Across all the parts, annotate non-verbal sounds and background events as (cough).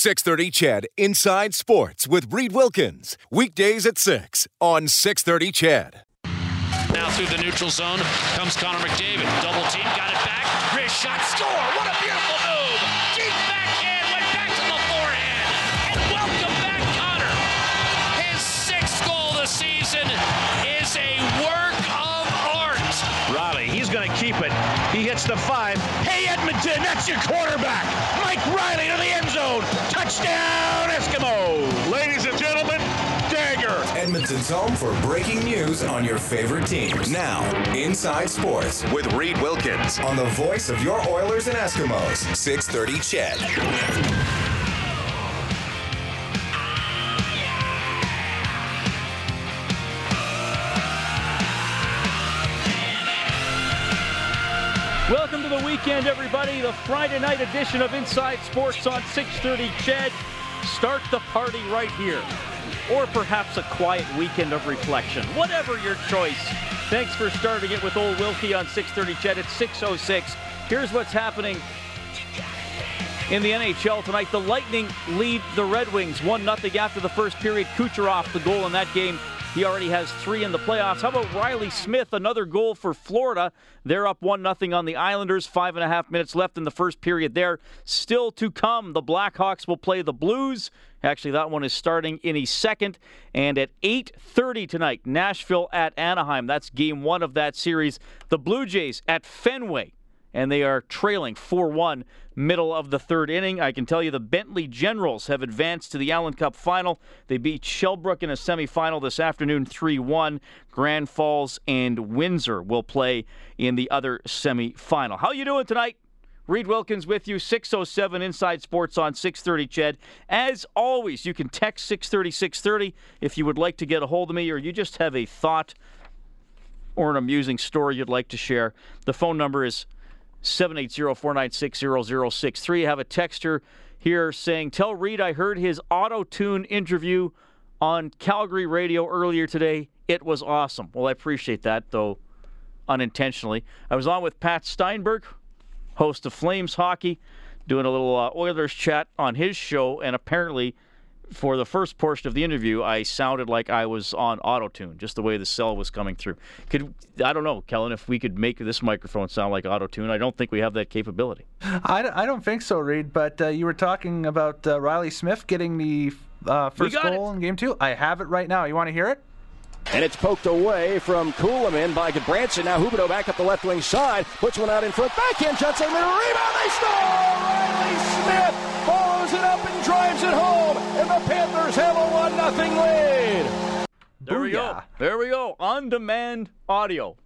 630 Ched Inside Sports with Reed Wilkins. Weekdays at 6 on 630 Ched. Now through the neutral zone comes Connor McDavid. Double team, got it back. Wrist shot, score. What a beautiful move. Deep backhand, went back to the forehand. And welcome back, Connor. His sixth goal this season is a work of art. Reilly, he's going to keep it. He hits the five. Hey, Edmonton, that's your quarterback. Mike Reilly to the end zone. Touchdown, Eskimos. Ladies and gentlemen, Dagger. Edmonton's home for breaking news on your favorite teams. Now, Inside Sports with Reed Wilkins on the voice of your Oilers and Eskimos. 630 CHED. Welcome to the weekend, everybody. The Friday night edition of Inside Sports on 6:30. Ched, start the party right here, or perhaps a quiet weekend of reflection. Whatever your choice. Thanks for starting it with Old Wilkie on 6:30. Ched at 6:06. Here's what's happening in the NHL tonight. The Lightning lead the Red Wings one 0 after the first period. Kucherov the goal in that game. He already has three in the playoffs. How about Reilly Smith? Another goal for Florida. They're up 1 0 on the Islanders. Five and a half minutes left in the first period there. Still to come, the Blackhawks will play the Blues. Actually, that one is starting in a second. And at 8.30 tonight, Nashville at Anaheim. That's game one of that series. The Blue Jays at Fenway and they are trailing 4 1 middle of the third inning. I can tell you the Bentley Generals have advanced to the Allen Cup final. They beat Shellbrook in a semifinal this afternoon 3 1. Grand Falls and Windsor will play in the other semifinal. How are you doing tonight? Reed Wilkins with you, 607 Inside Sports on 630 Ched. As always, you can text 630 630 if you would like to get a hold of me or you just have a thought or an amusing story you'd like to share. The phone number is 780-496-0063. I have a texter here saying, "Tell Reed I heard his auto tune interview on Calgary radio earlier today. It was awesome." Well, I appreciate that, though unintentionally. I was on with Pat Steinberg, host of Flames Hockey, doing a little uh, Oilers chat on his show, and apparently for the first portion of the interview, I sounded like I was on auto tune, just the way the cell was coming through. Could I don't know, Kellen, if we could make this microphone sound like auto tune. I don't think we have that capability. I, I don't think so, Reed. But uh, you were talking about uh, Reilly Smith getting the uh, first goal it. in game two. I have it right now. You want to hear it? And it's poked away from Kulemin by Branson. Now Huberdeau back up the left wing side. Puts one out in front. Backhand Johnson. Rebound. They score! Reilly Smith follows it up and drives it home. And the Panthers have a 1 0 lead. There we go. There we go. On demand audio.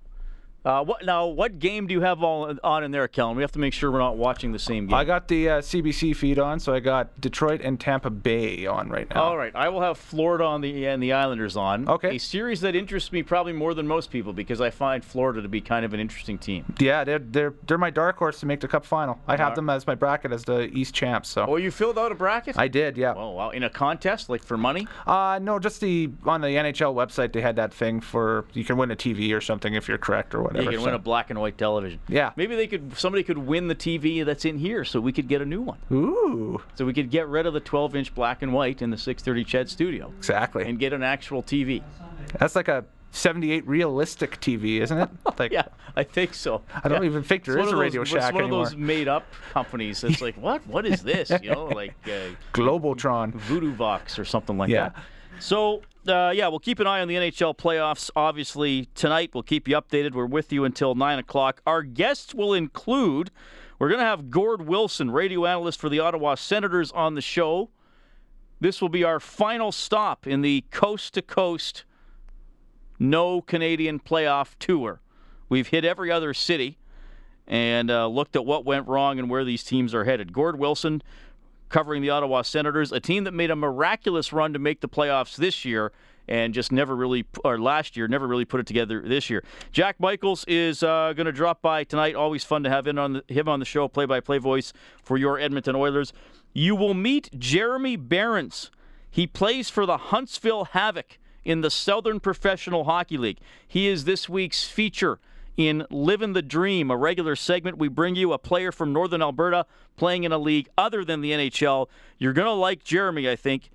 Uh, what now? What game do you have all on in there, Kellen? We have to make sure we're not watching the same game. I got the uh, CBC feed on, so I got Detroit and Tampa Bay on right now. All right, I will have Florida on the and the Islanders on. Okay. A series that interests me probably more than most people because I find Florida to be kind of an interesting team. Yeah, they're, they're they're my dark horse to make the Cup final. I have them as my bracket as the East champs. So Oh, you filled out a bracket? I did, yeah. Oh wow! In a contest, like for money? Uh, no, just the on the NHL website they had that thing for you can win a TV or something if you're correct or whatever. You can so. win a black and white television. Yeah. Maybe they could. Somebody could win the TV that's in here, so we could get a new one. Ooh, So we could get rid of the 12-inch black and white in the 630 Ched studio exactly. and get an actual TV. That's like a 78 realistic TV, isn't it? (laughs) Like Yeah, I think so. I don't Yeah. even think there It's is a Radio those, Shack It's one anymore. of those made-up companies. It's like, what? What is this? You know, (laughs) like uh, Globotron. Voodoo Vox or something like Yeah. that. So, uh, yeah, we'll keep an eye on the NHL playoffs. Obviously, tonight we'll keep you updated. We're with you until 9 o'clock. Our guests will include, we're going to have Gord Wilson, radio analyst for the Ottawa Senators, on the show. This will be our final stop in the coast to coast no Canadian playoff tour. We've hit every other city and uh, looked at what went wrong and where these teams are headed. Gord Wilson covering the Ottawa Senators, a team that made a miraculous run to make the playoffs this year and just never really, or last year, never really put it together this year. Jack Michaels is uh, going to drop by tonight. Always fun to have in on the, him on the show, play-by-play voice for your Edmonton Oilers. You will meet Jeremy Behrens. He plays for the Huntsville Havoc in the Southern Professional Hockey League. He is this week's feature in Living the Dream, a regular segment. We bring you a player from Northern Alberta playing in a league other than the NHL. You're going to like Jeremy, I think,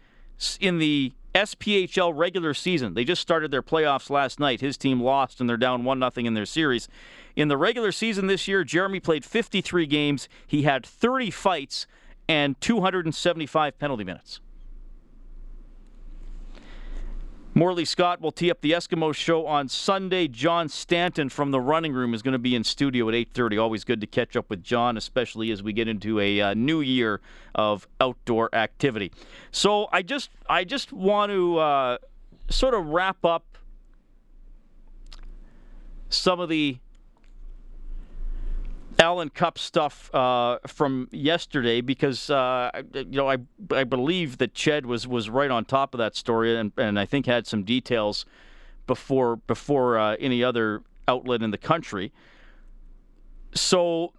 in the SPHL regular season. They just started their playoffs last night. His team lost and they're down 1 0 in their series. In the regular season this year, Jeremy played 53 games. He had 30 fights and 275 penalty minutes. Morley Scott will tee up the Eskimo show on Sunday. John Stanton from the running room is going to be in studio at 8:30. Always good to catch up with John, especially as we get into a uh, new year of outdoor activity. So I just I just want to uh, sort of wrap up some of the Allen Cup stuff uh, from yesterday because uh, you know I I believe that Ched was was right on top of that story and, and I think had some details before before uh, any other outlet in the country. So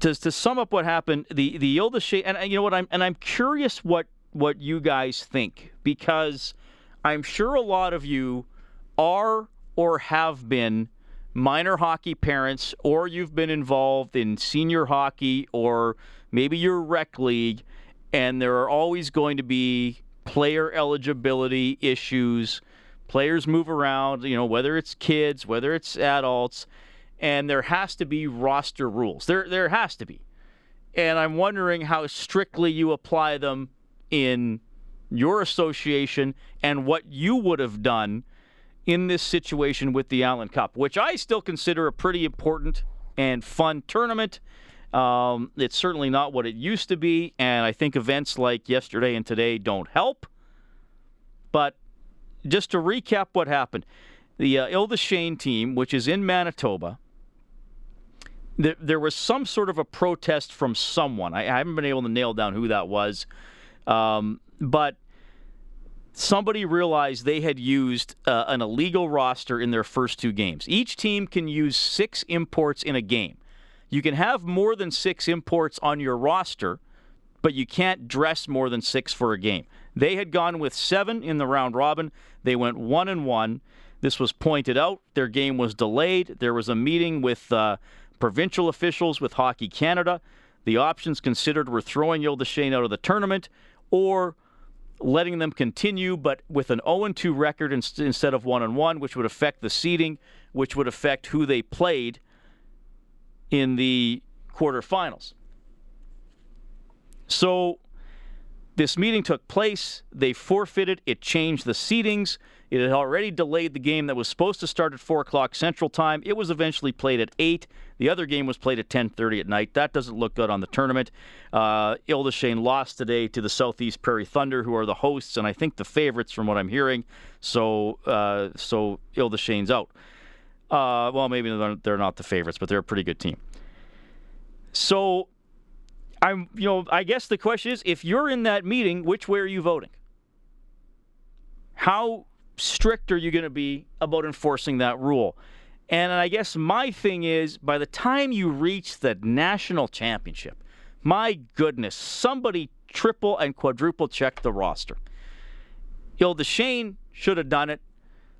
to, to sum up what happened, the the Ile and you know what I'm and I'm curious what what you guys think because I'm sure a lot of you are or have been minor hockey parents or you've been involved in senior hockey or maybe your rec league and there are always going to be player eligibility issues. Players move around you know whether it's kids whether it's adults and there has to be roster rules. There there has to be. And i'm wondering how strictly you apply them in your association and what you would have done in this situation with the Allen Cup, which I still consider a pretty important and fun tournament. Um, it's certainly not what it used to be, and I think events like yesterday and today don't help. But just to recap what happened the uh, Ile des Chenes team, which is in Manitoba, there, there, was some sort of a protest from someone. I, I, haven't been able to nail down who that was. Um, but somebody realized they had used uh, an illegal roster in their first two games. Each team can use six imports in a game. You can have more than six imports on your roster, but you can't dress more than six for a game. They had gone with seven in the round robin. They went one and one. This was pointed out. Their game was delayed. There was a meeting with uh, provincial officials with Hockey Canada. The options considered were throwing des out of the tournament or letting them continue, but with an 0 2 record instead of 1 1, which would affect the seeding, which would affect who they played in the quarterfinals. So this meeting took place. They forfeited. It changed the seedings. It had already delayed the game that was supposed to start at 4 o'clock Central Time. It was eventually played at 8. The other game was played at 10:30 at night. That doesn't look good on the tournament. Uh, Ile des Chenes lost today to the Southeast Prairie Thunder, who are the hosts and I think the favorites from what I'm hearing. So, uh, so Ile des out. Uh, well, maybe they're not the favorites, but they're a pretty good team. So, I'm, you know, I guess the question is, if you're in that meeting, which way are you voting? How strict are you going to be about enforcing that rule? And I guess my thing is by the time you reach the national championship, my goodness, somebody triple and quadruple check the roster. Des should have done it.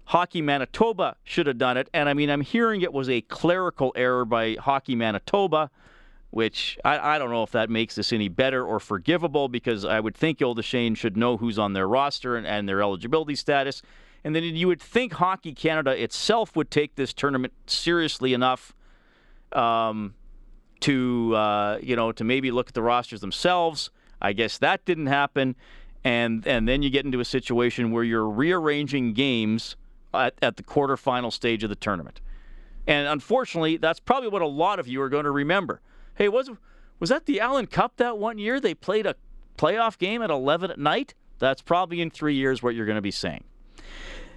Hockey Manitoba should have done it. And I mean, I'm hearing it was a clerical error by Hockey Manitoba, which I, I don't know if that makes this any better or forgivable because I would think des should know who's on their roster and, and their eligibility status. And then you would think Hockey Canada itself would take this tournament seriously enough um, to uh, you know to maybe look at the rosters themselves. I guess that didn't happen, and and then you get into a situation where you're rearranging games at, at the quarterfinal stage of the tournament. And unfortunately, that's probably what a lot of you are going to remember. Hey, was was that the Allen Cup that one year they played a playoff game at 11 at night? That's probably in three years what you're going to be saying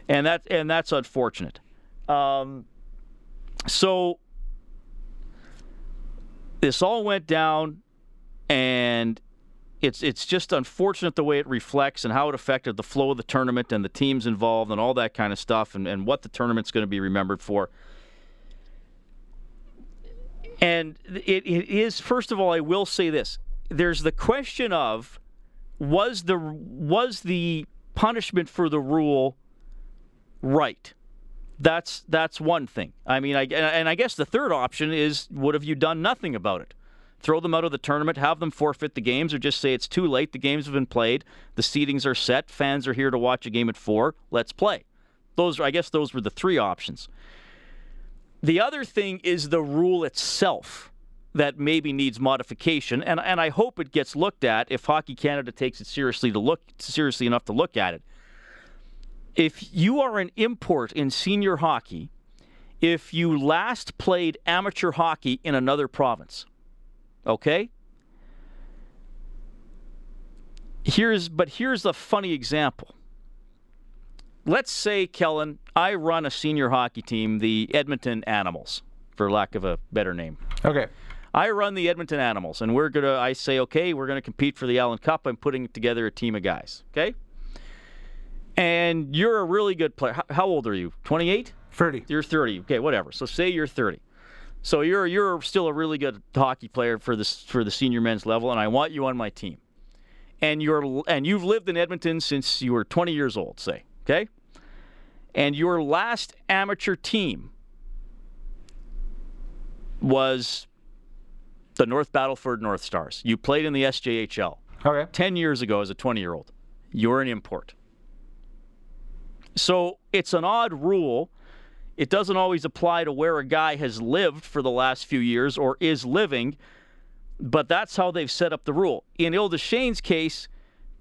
and that and that's unfortunate. Um, so this all went down, and it's it's just unfortunate the way it reflects and how it affected the flow of the tournament and the teams involved and all that kind of stuff and, and what the tournament's going to be remembered for. And it, it is first of all, I will say this: there's the question of was the was the punishment for the rule right. That's that's one thing. I mean, I, and I guess the third option is would have you done nothing about it? Throw them out of the tournament, have them forfeit the games, or just say it's too late. The games have been played, the seedings are set, fans are here to watch a game at four. Let's play. Those, I guess, those were the three options. The other thing is the rule itself that maybe needs modification, and and I hope it gets looked at if Hockey Canada takes it seriously to look seriously enough to look at it if you are an import in senior hockey, if you last played amateur hockey in another province, okay? Here's but here's a funny example. Let's say, Kellen, I run a senior hockey team, the Edmonton Animals, for lack of a better name. Okay. I run the Edmonton Animals, and we're gonna. I say, okay, we're gonna compete for the Allen Cup. I'm putting together a team of guys. Okay and you're a really good player. How old are you? 28? 30. You're 30. Okay, whatever. So say you're 30. So you're you're still a really good hockey player for this for the senior men's level, and I want you on my team. And you're and you've lived in Edmonton since you were 20 years old, say, okay? And your last amateur team was the North Battleford North Stars. You played in the SJHL. Okay. 10 years ago as a 20 year old. You're an import. So it's an odd rule. It doesn't always apply to where a guy has lived for the last few years or is living, but that's how they've set up the rule. In Ile-des-Chenes's case,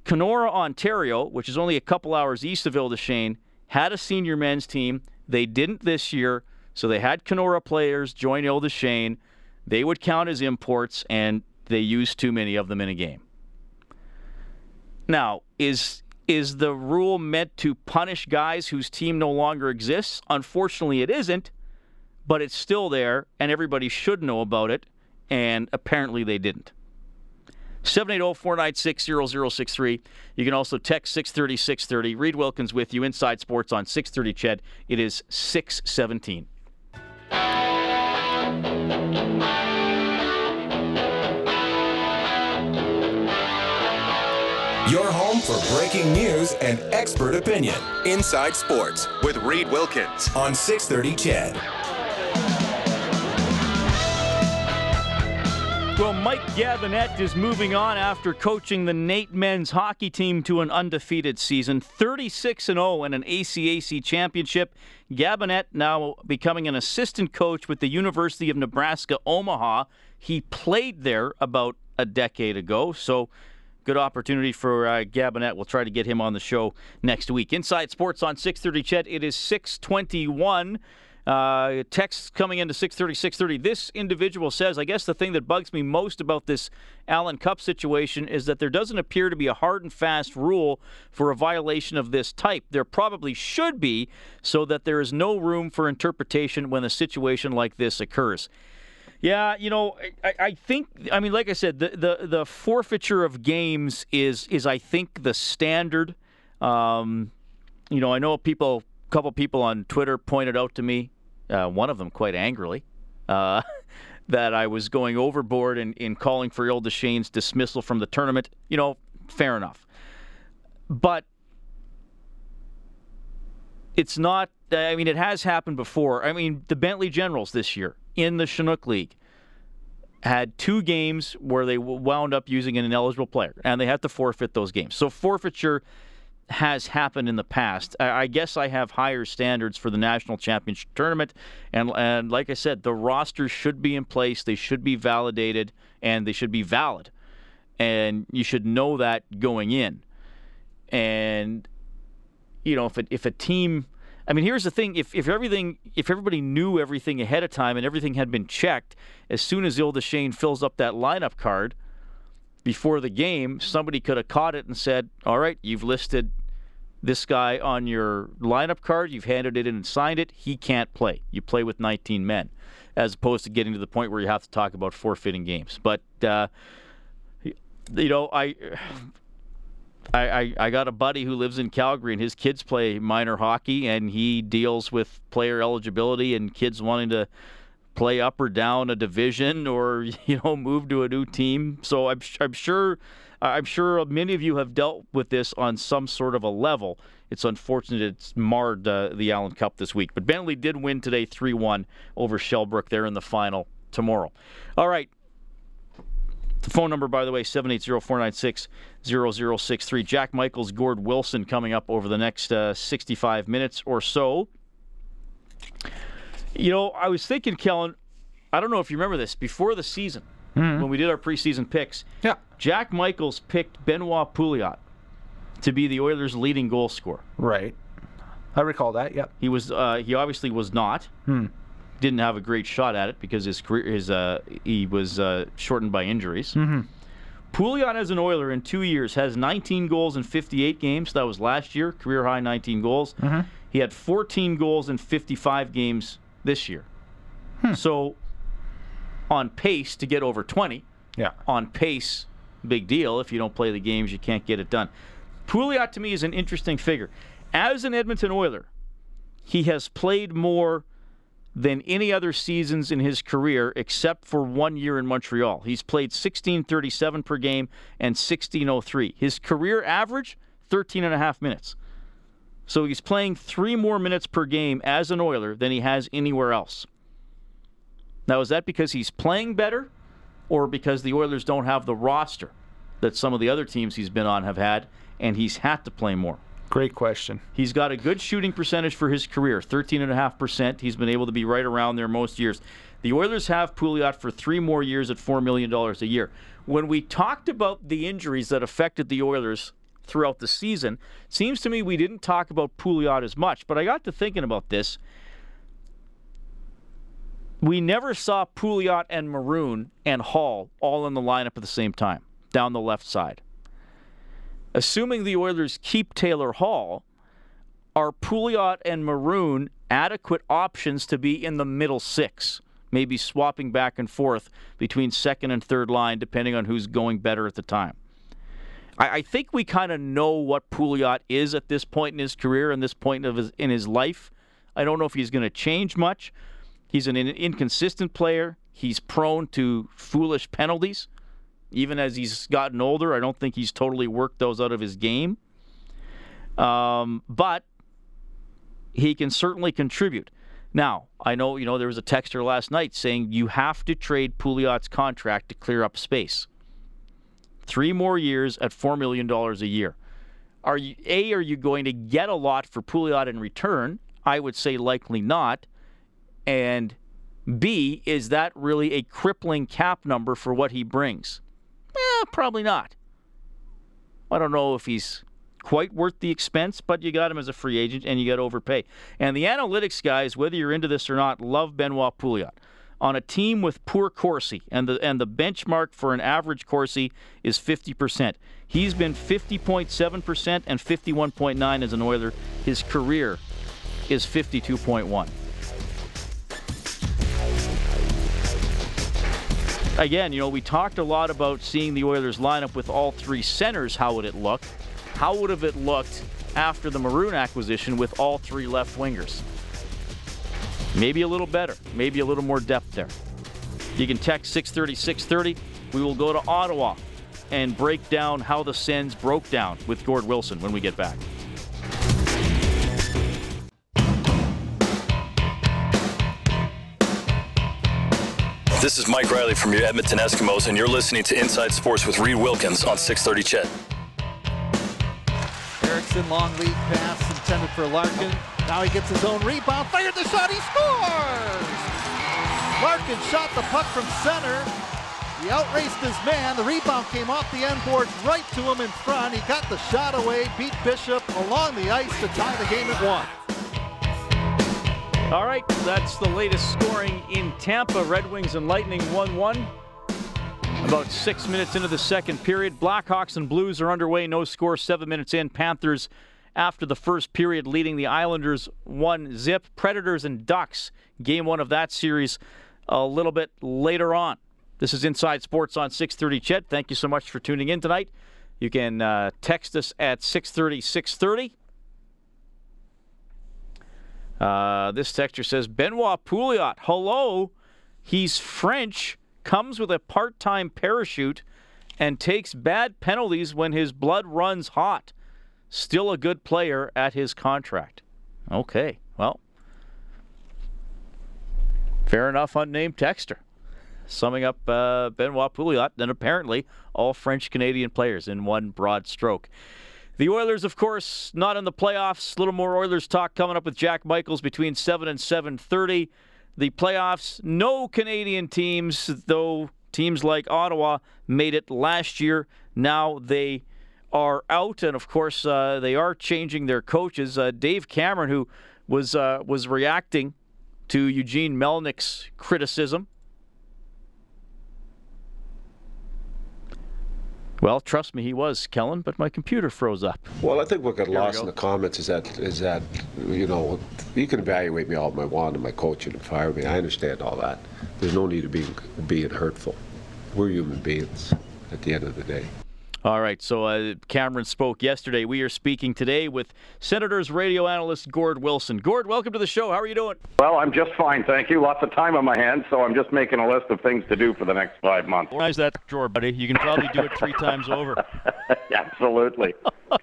Kenora, Ontario, which is only a couple hours east of Ile-des-Chenes, had a senior men's team. They didn't this year, so they had Kenora players join Ile-des-Chenes. They would count as imports, and they used too many of them in a game. Now, is is the rule meant to punish guys whose team no longer exists? Unfortunately, it isn't, but it's still there, and everybody should know about it, and apparently they didn't. 780-496-0063. You can also text 630 630. Reed Wilkins with you inside sports on 630 Ched. It is 617. Your home for breaking news and expert opinion. Inside Sports with Reed Wilkins on 630 Ched. Well, Mike Gabinet is moving on after coaching the NAIT men's hockey team to an undefeated season, 36 and 0 and an ACAC championship. Gabinet now becoming an assistant coach with the University of Nebraska Omaha. He played there about a decade ago, so good opportunity for uh, Gabinet. We'll try to get him on the show next week. Inside Sports on 6:30. Ched, It is 6:21. Uh, text coming into 6:30. 6:30. This individual says, "I guess the thing that bugs me most about this Allen Cup situation is that there doesn't appear to be a hard and fast rule for a violation of this type. There probably should be, so that there is no room for interpretation when a situation like this occurs." Yeah, you know, I, I, think I mean, like I said, the, the, the forfeiture of games is is I think the standard. Um, you know, I know people, a couple people on Twitter pointed out to me, uh, one of them quite angrily, uh, (laughs) that I was going overboard in, in calling for Ile-des-Chenes's dismissal from the tournament. You know, fair enough, but it's not. I mean, it has happened before. I mean, the Bentley Generals this year in the Chinook League had two games where they wound up using an ineligible player, and they had to forfeit those games. So forfeiture has happened in the past. I guess I have higher standards for the national championship tournament, and and like I said, the rosters should be in place. They should be validated, and they should be valid, and you should know that going in. And you know, if it, if a team I mean, here's the thing: if if everything, if everybody knew everything ahead of time and everything had been checked, as soon as Ile-des-Chenes fills up that lineup card before the game, somebody could have caught it and said, "All right, you've listed this guy on your lineup card. You've handed it in and signed it. He can't play. You play with 19 men." As opposed to getting to the point where you have to talk about forfeiting games, but uh, you know, I I, I, I, got a buddy who lives in Calgary, and his kids play minor hockey, and he deals with player eligibility and kids wanting to play up or down a division or (laughs) you know move to a new team. So I'm I'm sure I'm sure many of you have dealt with this on some sort of a level. It's unfortunate it's marred uh, the Allen Cup this week. But Bentley did win today 3 1 over Shellbrook there in the final tomorrow. All right. The phone number, by the way, 780 496 0063. Jack Michaels, Gord Wilson coming up over the next uh, 65 minutes or so. You know, I was thinking, Kellen, I don't know if you remember this, before the season, when we did our preseason picks, Yeah. Jack Michaels picked Benoit Pouliot to be the Oilers' leading goal scorer. Right. I recall that. Yep. He was uh, he obviously was not. Didn't have a great shot at it because his career his uh, he was uh, shortened by injuries. Mm-hmm. Pouliot as an Oiler in two years has 19 goals in 58 games. That was last year, career high 19 goals. He had 14 goals in 55 games this year. So on pace to get over 20 Yeah. on pace, big deal. If you don't play the games, you can't get it done. Pouliot to me is an interesting figure. As an Edmonton Oiler, he has played more than any other seasons in his career except for one year in Montreal. He's played 1637 per game and 1603. His career average 13 and a half minutes. So he's playing 3 more minutes per game as an Oiler than he has anywhere else. Now is that because he's playing better or because the Oilers don't have the roster that some of the other teams he's been on have had and he's had to play more? Great question. He's got a good shooting percentage for his career, 13.5%. He's been able to be right around there most years. The Oilers have Pouliot for three more years at $4 million a year. When we talked about the injuries that affected the Oilers throughout the season, seems to me we didn't talk about Pouliot as much, but I got to thinking about this. We never saw Pouliot and Maroon and Hall all in the lineup at the same time, down the left side assuming the Oilers keep Taylor Hall, are Pouliot and Maroon adequate options to be in the middle six? Maybe swapping back and forth between second and third line, depending on who's going better at the time. I, I think we kind of know what Pouliot is at this point in his career and this point of his, in his life. I don't know if he's going to change much. He's an in- inconsistent player. He's prone to foolish penalties even as he's gotten older. I don't think he's totally worked those out of his game. Um, but he can certainly contribute. Now, I know you know there was a texter last night saying you have to trade Pouliot's contract to clear up space. Three more years at four million dollars a year. Are you a? Are you going to get a lot for Pouliot in return? I would say likely not. And B, is that really a crippling cap number for what he brings? Eh, probably not. I don't know if he's quite worth the expense, but you got him as a free agent and you got to overpay. And the analytics guys, whether you're into this or not, love Benoit Pouliot. On a team with poor Corsi, and the and the benchmark for an average Corsi is 50%. He's been 50.7% and 51.9 as an Oiler. His career is 52.1. again, you know, we talked a lot about seeing the Oilers lineup with all three centers. How would it look? How would have it looked after the Maroon acquisition with all three left wingers? Maybe a little better. Maybe a little more depth there. You can text 630 630. We will go to Ottawa and break down how the Sens broke down with Gord Wilson when we get back. This is Mike Reilly from your Edmonton Eskimos, and you're listening to Inside Sports with Reed Wilkins on 630 Ched. Ericsson, long lead pass intended for Larkin. Now he gets his own rebound, fired the shot, he scores! Larkin shot the puck from center. He outraced his man. The rebound came off the end boards right to him in front. He got the shot away, beat Bishop along the ice to tie the game at one. All right, that's the latest scoring in Tampa. Red Wings and Lightning 1 1. About six minutes into the second period. Blackhawks and Blues are underway. No score, seven minutes in. Panthers, after the first period, leading the Islanders 1 zip. Predators and Ducks, game one of that series, a little bit later on. This is Inside Sports on 630 Ched. Thank you so much for tuning in tonight. You can uh, text us at 630 630. Uh, this texture says Benoit Pouliot. Hello, he's French. Comes with a part-time parachute and takes bad penalties when his blood runs hot. Still a good player at his contract. Okay, well, fair enough, unnamed texter. Summing up uh, Benoit Pouliot, and apparently all French Canadian players in one broad stroke. The Oilers, of course, not in the playoffs. A little more Oilers talk coming up with Jack Michaels between 7 and 7:30. The playoffs, no Canadian teams, though teams like Ottawa made it last year. Now they are out, and of course uh, they are changing their coaches. Uh, Dave Cameron, who was uh, was reacting to Eugene Melnyk's criticism Well, trust me, he was, Kellen, but my computer froze up. Well, I think what got Here lost in the comments is that is that you know you can evaluate me all my want and my coaching and fire me. I understand all that. There's no need to be being hurtful. We're human beings at the end of the day. All right, so uh, Cameron spoke yesterday. We are speaking today with Senators radio analyst Gord Wilson. Gord, welcome to the show. How are you doing? Well, I'm just fine, thank you. Lots of time on my hands, so I'm just making a list of things to do for the next five months. Organize that drawer, buddy. You can probably do it three times over. (laughs) Absolutely. (laughs) uh,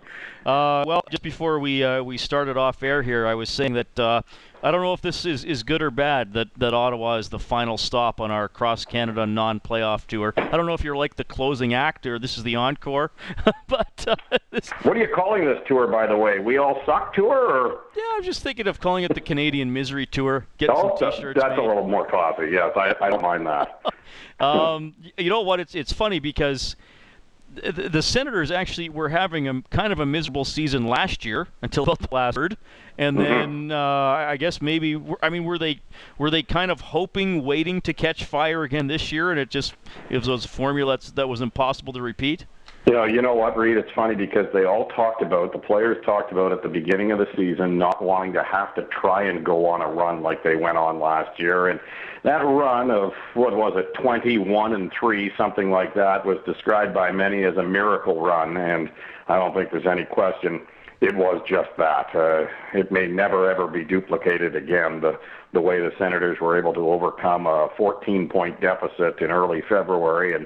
well, just before we uh, we started off air here, I was saying that uh, I don't know if this is, is good or bad that, that Ottawa is the final stop on our cross Canada non playoff tour. I don't know if you're like the closing act or this is the encore, (laughs) but uh, this... what are you calling this tour, by the way? We all suck tour, or yeah, I'm just thinking of calling it the Canadian Misery Tour. Get oh, some T-shirts. That's made. a little more classy. Yes, I, I don't mind that. (laughs) um, you know what? It's it's funny because the, the Senators actually were having a kind of a miserable season last year until the last third, and mm-hmm. then uh, I guess maybe I mean were they were they kind of hoping, waiting to catch fire again this year, and it just it was a formula that was impossible to repeat. You know, you know what, Reed? It's funny because they all talked about the players talked about at the beginning of the season not wanting to have to try and go on a run like they went on last year, and that run of what was it, 21 and three, something like that, was described by many as a miracle run, and I don't think there's any question it was just that. Uh, it may never ever be duplicated again. The the way the Senators were able to overcome a 14 point deficit in early February and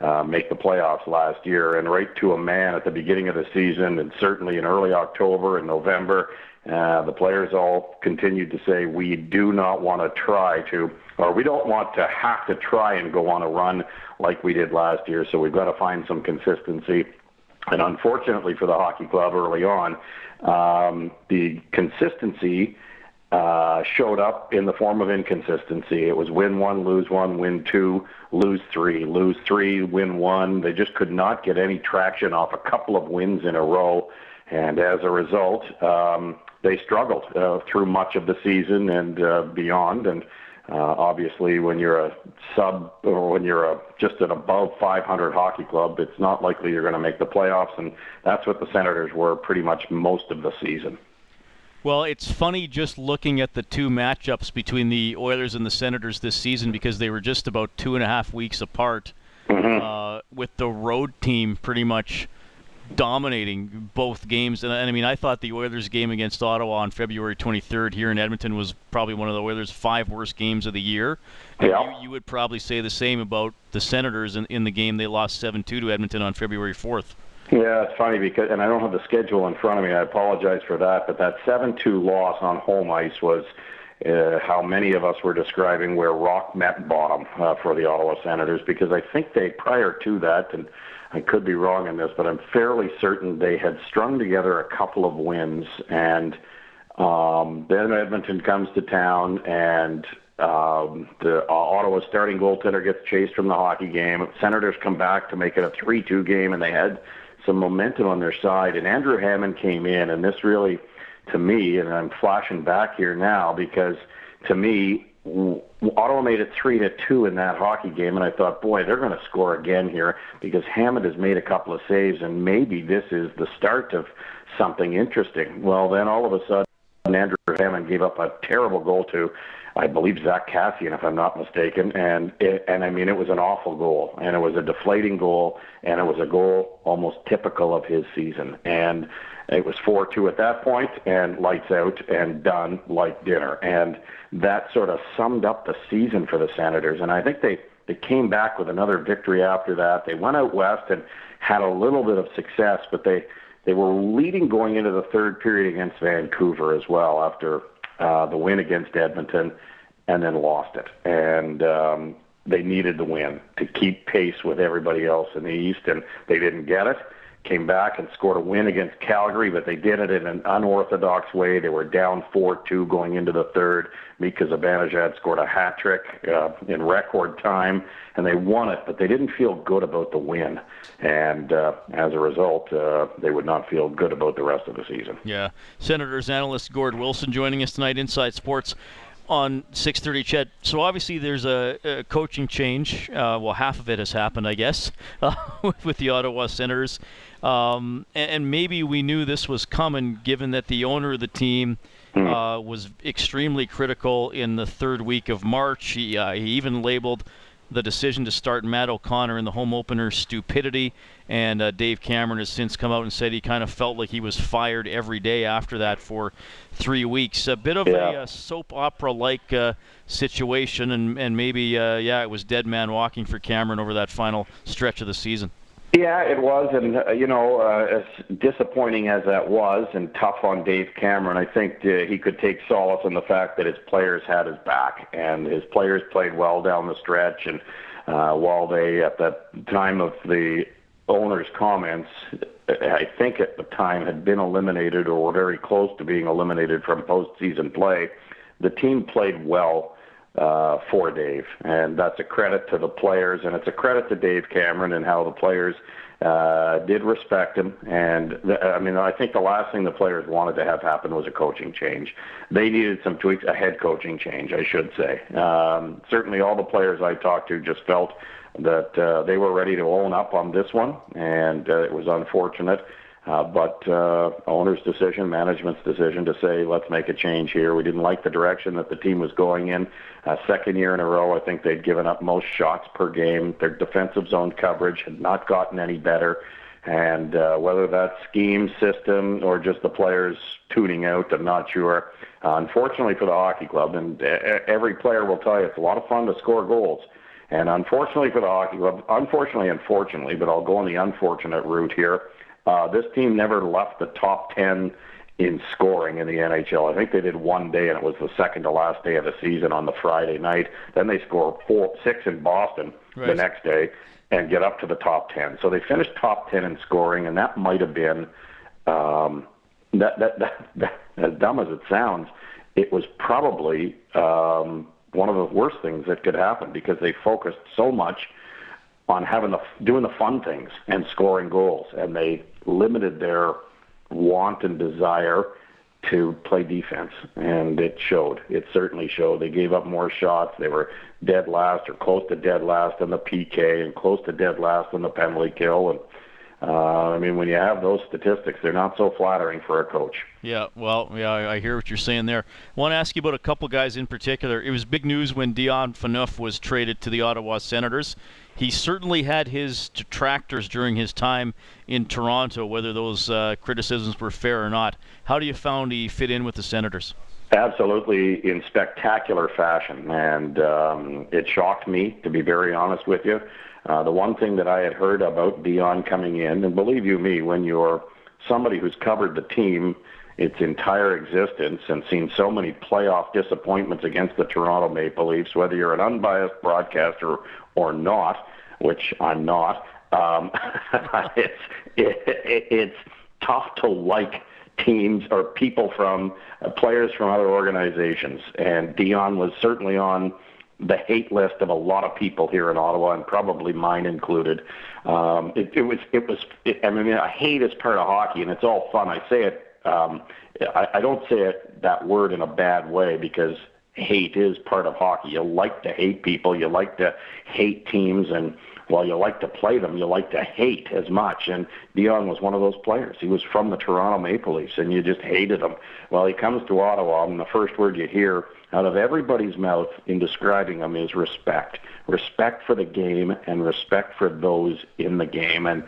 uh, make the playoffs last year, and right to a man at the beginning of the season, and certainly in early October and November, uh, the players all continued to say, we do not want to try to, or we don't want to have to try and go on a run like we did last year, so we've got to find some consistency. And unfortunately for the hockey club early on, um, the consistency uh, showed up in the form of inconsistency. It was win one, lose one, win two, lose three, lose three, win one. They just could not get any traction off a couple of wins in a row. And as a result, um, they struggled uh, through much of the season and uh, beyond. And uh, obviously, when you're a sub or when you're a just an above 500 hockey club, it's not likely you're going to make the playoffs. And that's what the Senators were pretty much most of the season. Well, it's funny just looking at the two matchups between the Oilers and the Senators this season because they were just about two and a half weeks apart, mm-hmm. uh, with the road team pretty much dominating both games. And, and, I mean, I thought the Oilers game against Ottawa on February 23rd here in Edmonton was probably one of the Oilers' five worst games of the year. Yeah. you, you would probably say the same about the Senators in, in the game they lost 7 2 to Edmonton on February 4th. Yeah, it's funny because, and I don't have the schedule in front of me. I apologize for that, but that seven-two loss on home ice was uh, how many of us were describing where rock met bottom uh, for the Ottawa Senators. Because I think they, prior to that, and I could be wrong in this, but I'm fairly certain they had strung together a couple of wins, and um, then Edmonton comes to town and um, the uh, Ottawa starting goaltender gets chased from the hockey game. Senators come back to make it a 3-2 game, and they had some momentum on their side. And Andrew Hammond came in, and this really, to me, and I'm flashing back here now because to me, Ottawa made it three to two in that hockey game, and I thought, boy, they're going to score again here because Hammond has made a couple of saves, and maybe this is the start of something interesting. Well, then all of a sudden, Andrew Hammond gave up a terrible goal to I believe Zack Kassian, if I'm not mistaken, and it, and I mean it was an awful goal, and it was a deflating goal, and it was a goal almost typical of his season, and it was four two at that point, and lights out and done like dinner, and that sort of summed up the season for the Senators, and I think they they came back with another victory after that. They went out west and had a little bit of success, but they they were leading going into the third period against Vancouver as well after uh, the win against Edmonton, and then lost it. And um, they needed the win to keep pace with everybody else in the East, and they didn't get it came back and scored a win against Calgary, but they did it in an unorthodox way. They were down 4-2 going into the third. Mika Zibanejad scored a hat trick uh, in record time, and they won it, but they didn't feel good about the win. And uh, as a result, uh, they would not feel good about the rest of the season. Yeah. Senators analyst Gord Wilson joining us tonight, Inside Sports on 6:30, Ched. So obviously there's a, a coaching change. Uh, well, half of it has happened, I guess, (laughs) uh, with the Ottawa Senators. Um, and, and, maybe we knew this was coming, given that the owner of the team hmm. uh, was extremely critical in the third week of March. He, uh, he even labeled the decision to start Matt O'Connor in the home opener stupidity. And uh, Dave Cameron has since come out and said he kind of felt like he was fired every day after that for three weeks. A bit of yeah. a, a, soap opera like uh, situation, and, and maybe, uh, yeah, it was dead man walking for Cameron over that final stretch of the season. Yeah, it was, and uh, you know, uh, as disappointing as that was, and tough on Dave Cameron, I think uh, he could take solace in the fact that his players had his back, and his players played well down the stretch. And uh, while they, at the time of the owner's comments, I think at the time had been eliminated or were very close to being eliminated from postseason play, the team played well uh, for Dave, and that's a credit to the players, and it's a credit to Dave Cameron and how the players uh, did respect him. And the, I mean, I think the last thing the players wanted to have happen was a coaching change. They needed some tweaks, a head coaching change, I should say. Um, certainly, all the players I talked to just felt that uh, they were ready to own up on this one, and uh, it was unfortunate. Uh, but uh, owner's decision, management's decision to say, let's make a change here. We didn't like the direction that the team was going in. Uh, second year in a row, I think they'd given up most shots per game. Their defensive zone coverage had not gotten any better. And uh, whether that's scheme, system, or just the players tuning out, I'm not sure. Uh, unfortunately for the hockey club, and every player will tell you it's a lot of fun to score goals. And unfortunately for the hockey club, unfortunately, unfortunately, but I'll go on the unfortunate route here uh, this team never left the top 10 in scoring in the NHL. I think they did one day, and it was the second to last day of the season on the Friday night. Then they scored four, six in Boston right. the next day and get up to the top 10. So they finished top 10 in scoring, and that might have been um, that, that, that, that as dumb as it sounds. It was probably um, one of the worst things that could happen because they focused so much on having the doing the fun things and scoring goals, and they limited their want and desire to play defense, and it showed. It certainly showed. They gave up more shots. They were dead last or close to dead last in the PK and close to dead last in the penalty kill. And uh, I mean, when you have those statistics, they're not so flattering for a coach. Yeah, well, yeah, I hear what you're saying there. I want to ask you about a couple guys in particular. It was big news when Dion Phaneuf was traded to the Ottawa Senators he certainly had his detractors during his time in Toronto, whether those uh, criticisms were fair or not. How do you found he fit in with the Senators? Absolutely, in spectacular fashion, and um, it shocked me to be very honest with you. Uh, the one thing that I had heard about Dion coming in, and believe you me, when you're somebody who's covered the team its entire existence and seen so many playoff disappointments against the Toronto Maple Leafs, whether you're an unbiased broadcaster or not, which I'm not, um, (laughs) it's it, it, it's tough to like teams or people from uh, players from other organizations. And Dion was certainly on the hate list of a lot of people here in Ottawa, and probably mine included. Um, it, it was it was. It, I mean, I hate is part of hockey, and it's all fun. I say it. Um, I, I don't say it that word in a bad way because hate is part of hockey. You like to hate people, you like to hate teams, and while you like to play them, you like to hate as much. And Dion was one of those players. He was from the Toronto Maple Leafs, and you just hated him. Well, he comes to Ottawa, and the first word you hear out of everybody's mouth in describing him is respect. Respect for the game and respect for those in the game. And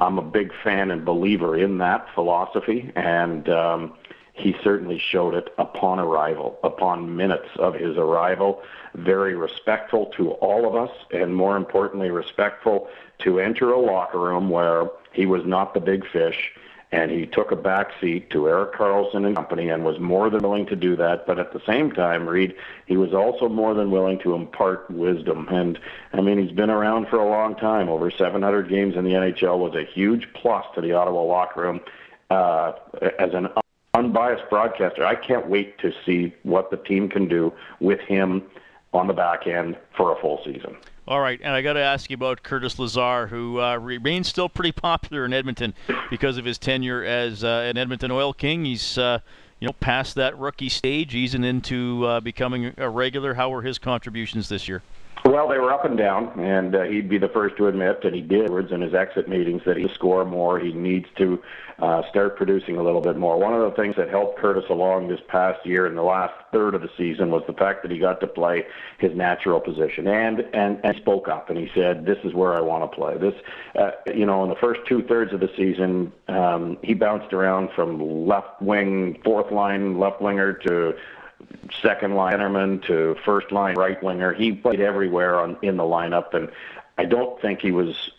I'm a big fan and believer in that philosophy. And um, he certainly showed it upon arrival, upon minutes of his arrival. Very respectful to all of us, and more importantly, respectful to enter a locker room where he was not the big fish and he took a back seat to Erik Karlsson and company and was more than willing to do that. But at the same time, Reed, he was also more than willing to impart wisdom. And I mean, he's been around for a long time. Over 700 games in the NHL was a huge plus to the Ottawa locker room. Uh, as an unbiased broadcaster, I can't wait to see what the team can do with him on the back end for a full season. All right, and I got to ask you about Curtis Lazar, who uh, remains still pretty popular in Edmonton because of his tenure as uh, an Edmonton Oil King. He's uh, you know past that rookie stage, easing into uh, becoming a regular. How were his contributions this year? Well, they were up and down, and uh, he'd be the first to admit, and he did in his exit meetings, that he score more. He needs to uh, start producing a little bit more. One of the things that helped Curtis along this past year in the last third of the season was the fact that he got to play his natural position and and, and spoke up and he said, "This is where I want to play." This, uh, you know, in the first two thirds of the season, um, he bounced around from left wing, fourth line left winger to second linerman to first line right winger. He played everywhere on in the lineup, and I don't think he was.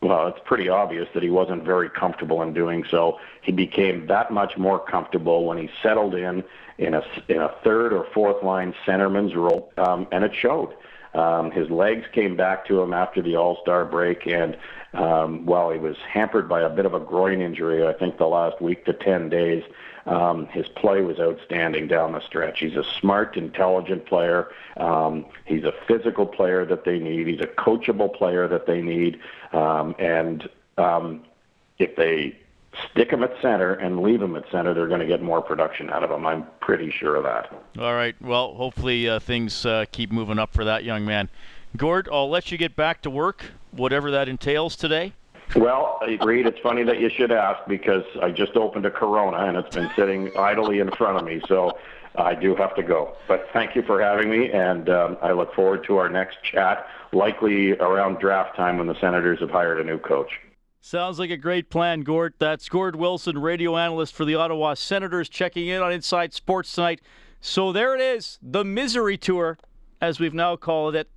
Well, it's pretty obvious that he wasn't very comfortable in doing so. He became that much more comfortable when he settled in in a in a third or fourth line centerman's role, um, and it showed. Um, his legs came back to him after the All Star break, and um, while he was hampered by a bit of a groin injury, I think the last week to 10 days, um, his play was outstanding down the stretch. He's a smart, intelligent player. Um, he's a physical player that they need. He's a coachable player that they need. Um, and um, if they stick him at center and leave him at center, they're going to get more production out of him. I'm pretty sure of that. All right. Well, hopefully uh, things uh, keep moving up for that young man. Gord, I'll let you get back to work, whatever that entails today. Well, Reed, it's funny that you should ask because I just opened a Corona and it's been sitting idly in front of me. So I do have to go. But thank you for having me, and um, I look forward to our next chat, likely around draft time when the Senators have hired a new coach. Sounds like a great plan, Gord. That's Gord Wilson, radio analyst for the Ottawa Senators, checking in on Inside Sports tonight. So there it is, the misery tour, as we've now called it.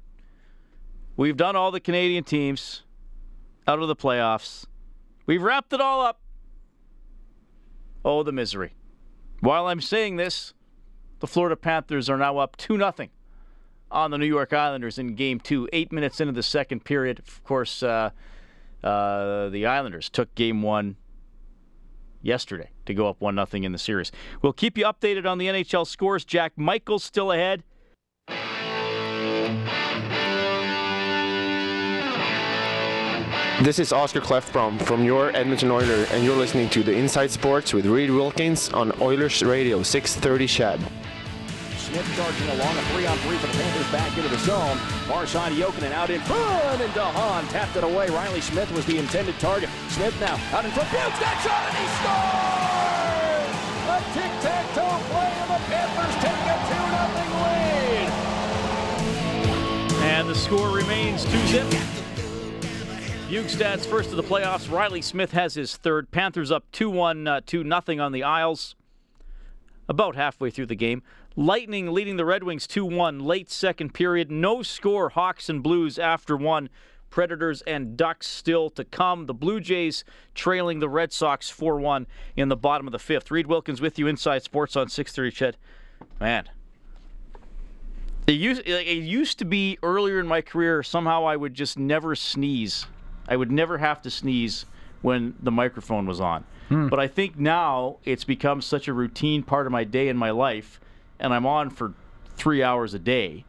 We've done all the Canadian teams out of the playoffs. We've wrapped it all up. Oh, the misery. While I'm saying this, the Florida Panthers are now up 2 0 on the New York Islanders in game two. Eight minutes into the second period. Of course, uh, uh, the Islanders took game one yesterday to go up 1 0 in the series. We'll keep you updated on the NHL scores. Jack Michael's still ahead. This is Oscar Klefbom from your Edmonton Oiler, and you're listening to the Inside Sports with Reed Wilkins on Oilers Radio 630 CHED. Smith charging along a three-on-three for the Panthers back into the zone. Far side Jokinen out in front, and DeHaan tapped it away. Reilly Smith was the intended target. Smith now out in front, Bukes that shot, and he scores! A tic-tac-toe play, and the Panthers take a 2-0 lead. And the score remains 2-zip. Bjugstad's first of the playoffs. Reilly Smith has his third. Panthers up 2 1, uh, 2 0 on the Isles. About halfway through the game. Lightning leading the Red Wings 2 1, late second period. No score, Hawks and Blues after one. Predators and Ducks still to come. The Blue Jays trailing the Red Sox 4 1 in the bottom of the fifth. Reed Wilkins with you inside sports on 630 CHED. Man, it used, it used to be earlier in my career, somehow I would just never sneeze I would never have to sneeze when the microphone was on. Hmm. But I think now it's become such a routine part of my day and my life, and I'm on for three hours a day,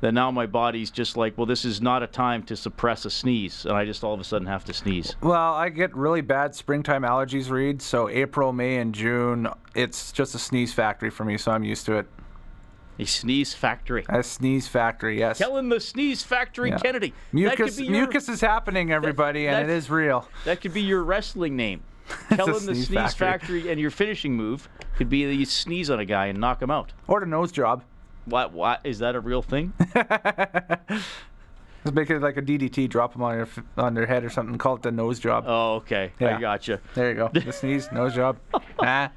that now my body's just like, well, this is not a time to suppress a sneeze, and I just all of a sudden have to sneeze. Well, I get really bad springtime allergies, Reed. So April, May, and June, it's just a sneeze factory for me, so I'm used to it. A sneeze factory. A sneeze factory, yes. Kellen the sneeze factory yeah. Kennedy. Mucus, your, mucus is happening, everybody, that, and it is real. That could be your wrestling name. (laughs) Kellen the sneeze factory. factory. and your finishing move could be that you sneeze on a guy and knock him out. Or the nose job. What? What is that a real thing? (laughs) Let's make it like a DDT. Drop them on your on their head or something. Call it the nose job. Oh, okay. Yeah. I gotcha. There you go. The (laughs) sneeze, nose job. (laughs) Ah.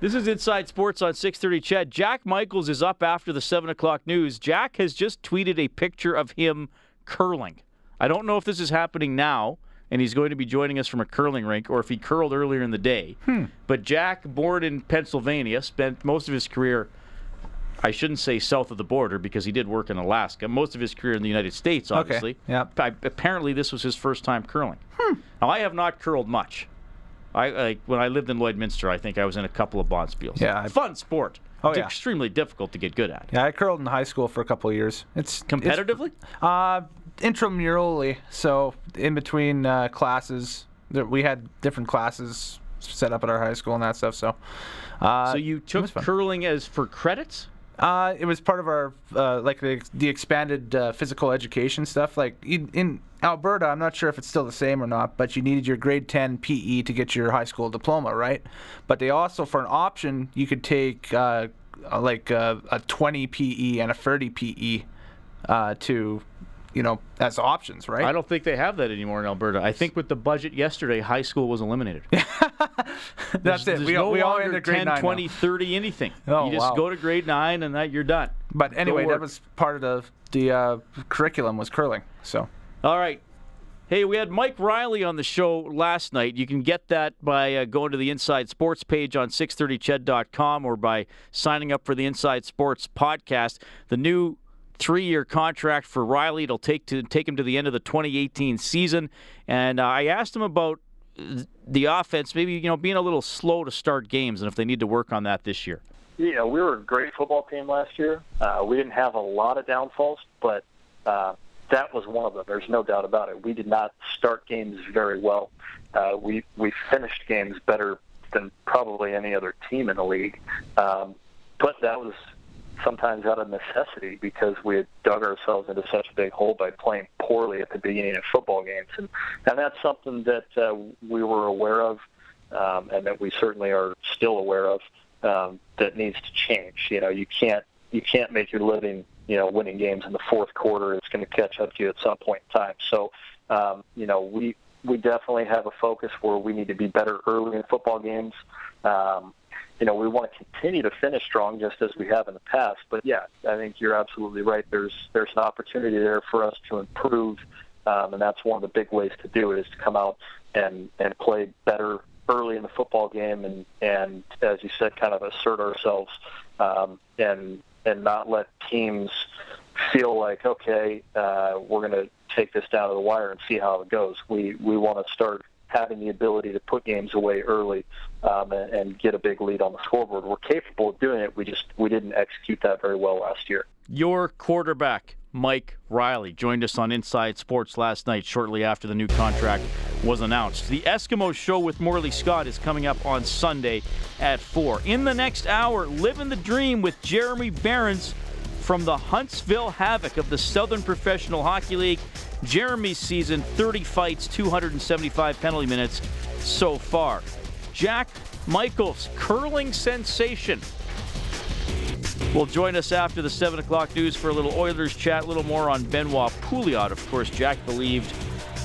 This is Inside Sports on 6:30. CHED Jack Michaels is up after the seven o'clock news. Jack has just tweeted a picture of him curling. I don't know if this is happening now, and he's going to be joining us from a curling rink, or if he curled earlier in the day. Hmm. But Jack, born in Pennsylvania, spent most of his career. I shouldn't say south of the border because he did work in Alaska. Most of his career in the United States, Okay, obviously. yeah. I, apparently, this was his first time curling. Now, I have not curled much. I like when I lived in Lloydminster. I think I was in a couple of bonspiels. Yeah, I- fun sport. Oh, It's yeah. extremely difficult to get good at. Yeah, I curled in high school for a couple of years. It's Competitively? It's, uh, intramurally. So in between uh, classes, we had different classes set up at our high school and that stuff. So. Uh, so you took curling as for credits? Uh, it was part of our uh, like the, the expanded uh, physical education stuff. Like in, in Alberta, I'm not sure if it's still the same or not, but you needed your grade 10 PE to get your high school diploma, right? But they also, for an option, you could take uh, like a 20 PE and a 30 PE uh, to, you know, as options, right? I don't think they have that anymore in Alberta. I think with the budget yesterday, high school was eliminated. (laughs) That's There's- it. There's We, no we all longer ended grade 10, nine now. 20, 30, anything. Oh, you just wow. go to grade 9 and that you're done. But anyway, that was part of the the uh, curriculum was curling. So. All right. Hey, we had Mike Reilly on the show last night. You can get that by uh, going to the Inside Sports page on 630ched.com or by signing up for the Inside Sports podcast. The new three-year contract for Reilly it'll take to take him to the end of the 2018 season. And uh, I asked him about the offense, maybe you know being a little slow to start games, and if they need to work on that this year. Yeah, we were a great football team last year. Uh, we didn't have a lot of downfalls, but uh, that was one of them. There's no doubt about it. We did not start games very well. Uh, we we finished games better than probably any other team in the league, um, but that was sometimes out of necessity because we had dug ourselves into such a big hole by playing poorly at the beginning of football games, and and that's something that uh, we were aware of, um, and that we certainly are still aware of um, that needs to change. You know, you can't you can't make your living you know winning games in the fourth quarter. It's going to catch up to you at some point in time. So um, you know we we definitely have a focus where we need to be better early in football games. Um, you know, we want to continue to finish strong just as we have in the past. But yeah, I think you're absolutely right. There's there's an opportunity there for us to improve, um, and that's one of the big ways to do it is to come out and and play better early in the football game and and as you said, kind of assert ourselves um, and and not let teams feel like okay, uh, we're going to take this down to the wire and see how it goes. We we want to start having the ability to put games away early um, and, and get a big lead on the scoreboard. We're capable of doing it. We just we didn't execute that very well last year. Your quarterback, Mike Reilly, joined us on Inside Sports last night shortly after the new contract was announced. The Eskimo Show with Morley Scott is coming up on Sunday at 4. In the next hour, Living the Dream with Jeremy Barons from the Huntsville Havoc of the Southern Professional Hockey League. Jeremy's season 30 fights, 275 penalty minutes so far. Jack Michaels, curling sensation, will join us after the 7 o'clock news for a little Oilers chat, a little more on Benoit Pouliot. Of course, Jack believed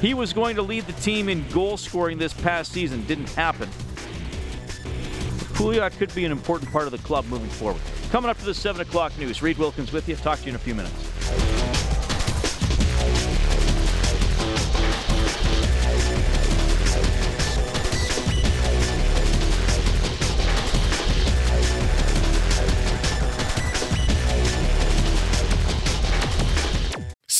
he was going to lead the team in goal scoring this past season. Didn't happen. Pouliot could be an important part of the club moving forward. Coming up to the 7 o'clock news, Reed Wilkins with you. Talk to you in a few minutes.